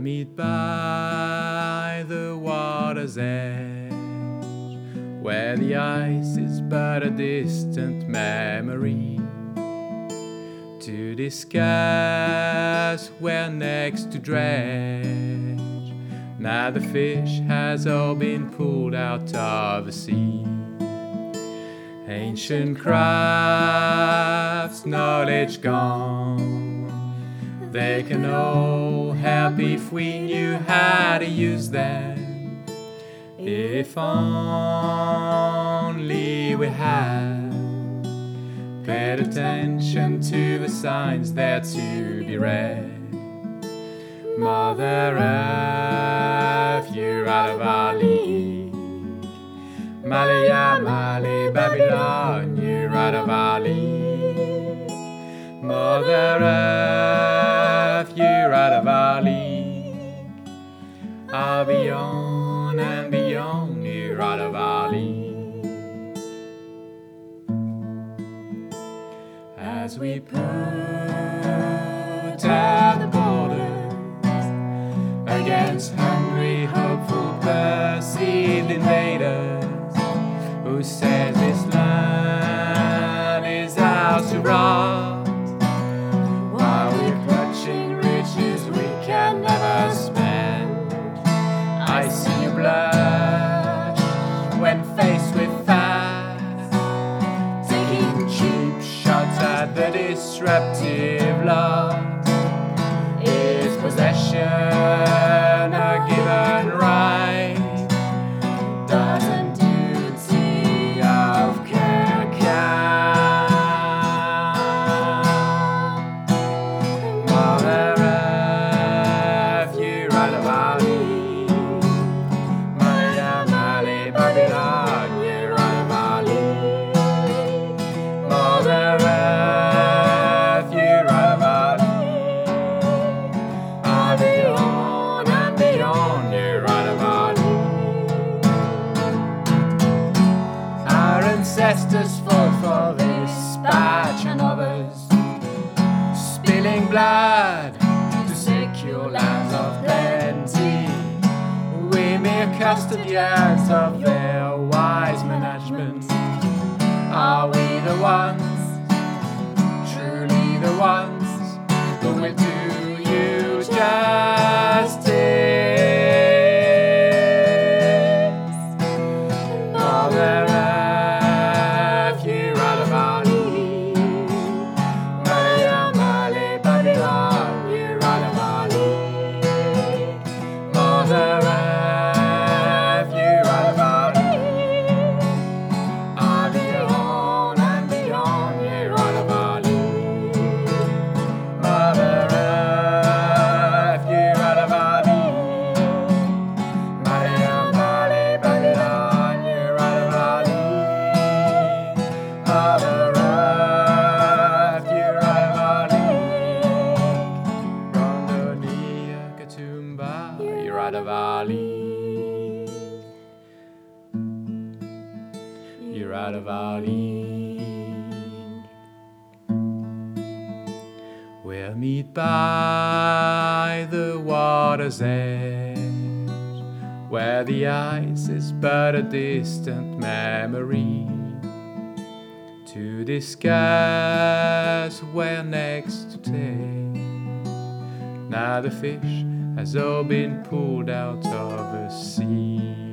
meet by the water's edge, where the ice is but a distant memory. To discuss where next to dredge. Now the fish has all been pulled out of the sea. Ancient crafts, knowledge gone. They can all help if we knew how to use them. If only we had paid attention to the signs there to be read. Mother Earth, you're out of our league. Malaya, Mali, Babylon, you're out of our league. Mother Earth, out of our league. Are beyond and beyond, you're out of our league. As we put at the borders against hungry, hopeful, perceived invaders disruptive love Is possession custodians of their wise management. Are we the ones, Of our league. You're of our league. We'll meet by the water's edge, where the ice is but a distant memory. To discuss where next to take. Now the fish has all been pulled out of the sea.